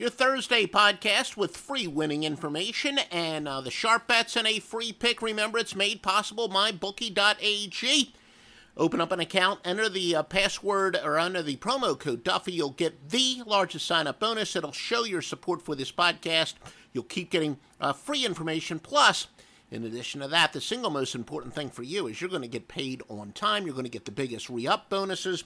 Your Thursday podcast with free winning information and uh, the sharp bets and a free pick. Remember, it's made possible by Bookie.ag. Open up an account, enter the uh, password or enter the promo code Duffy. You'll get the largest sign up bonus. It'll show your support for this podcast. You'll keep getting uh, free information. Plus, in addition to that, the single most important thing for you is you're going to get paid on time. You're going to get the biggest re up bonuses.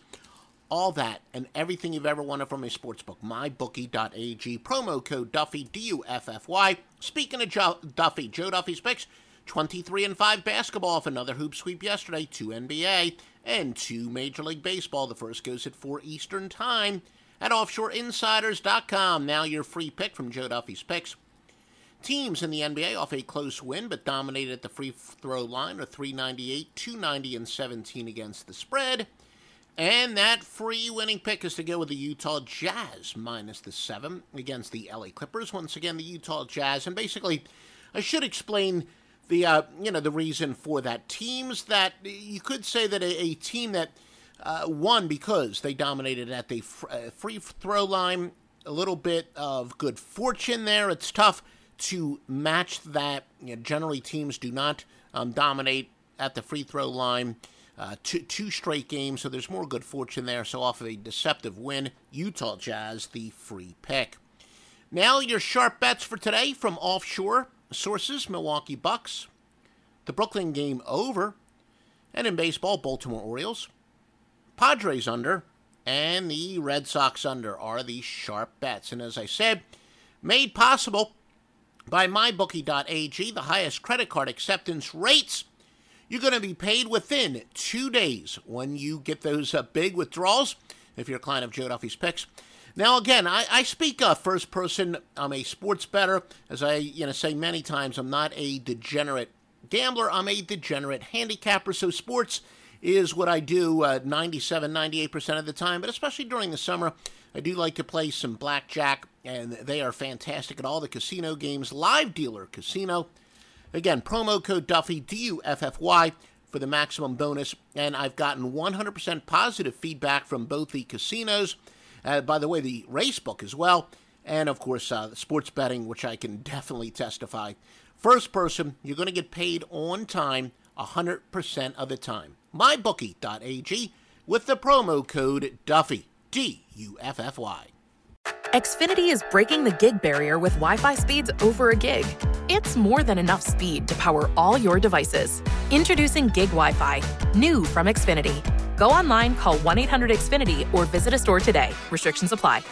All that and everything you've ever wanted from a sportsbook. MyBookie.ag. Promo code Duffy, D U F F Y. Speaking of Duffy, Joe Duffy's picks 23 and 5 basketball off another hoop sweep yesterday, 2 NBA, and 2 Major League Baseball. The first goes at 4 Eastern Time at OffshoreInsiders.com. Now your free pick from Joe Duffy's picks. Teams in the NBA off a close win, but dominated at the free throw line are 398, 290, and 17 against the spread. And that free winning pick is to go with the Utah Jazz minus the seven against the LA Clippers. Once again, the Utah Jazz, and basically, I should explain the uh, you know the reason for that. Teams that you could say that a, a team that uh, won because they dominated at the fr- uh, free throw line. A little bit of good fortune there. It's tough to match that. You know, generally, teams do not um, dominate at the free throw line. Uh, two, two straight games, so there's more good fortune there. So, off of a deceptive win, Utah Jazz, the free pick. Now, your sharp bets for today from offshore sources Milwaukee Bucks, the Brooklyn game over, and in baseball, Baltimore Orioles, Padres under, and the Red Sox under are the sharp bets. And as I said, made possible by mybookie.ag, the highest credit card acceptance rates you're going to be paid within two days when you get those uh, big withdrawals if you're a client of Joe Duffy's Picks. Now, again, I, I speak uh, first person. I'm a sports bettor. As I you know say many times, I'm not a degenerate gambler. I'm a degenerate handicapper. So sports is what I do uh, 97, 98% of the time. But especially during the summer, I do like to play some blackjack, and they are fantastic at all the casino games. Live Dealer Casino. Again, promo code Duffy, D U F F Y, for the maximum bonus. And I've gotten 100% positive feedback from both the casinos, uh, by the way, the race book as well, and of course, uh, sports betting, which I can definitely testify. First person, you're going to get paid on time 100% of the time. MyBookie.ag with the promo code Duffy, D U F F Y. Xfinity is breaking the gig barrier with Wi Fi speeds over a gig. It's more than enough speed to power all your devices. Introducing Gig Wi Fi, new from Xfinity. Go online, call 1 800 Xfinity, or visit a store today. Restrictions apply.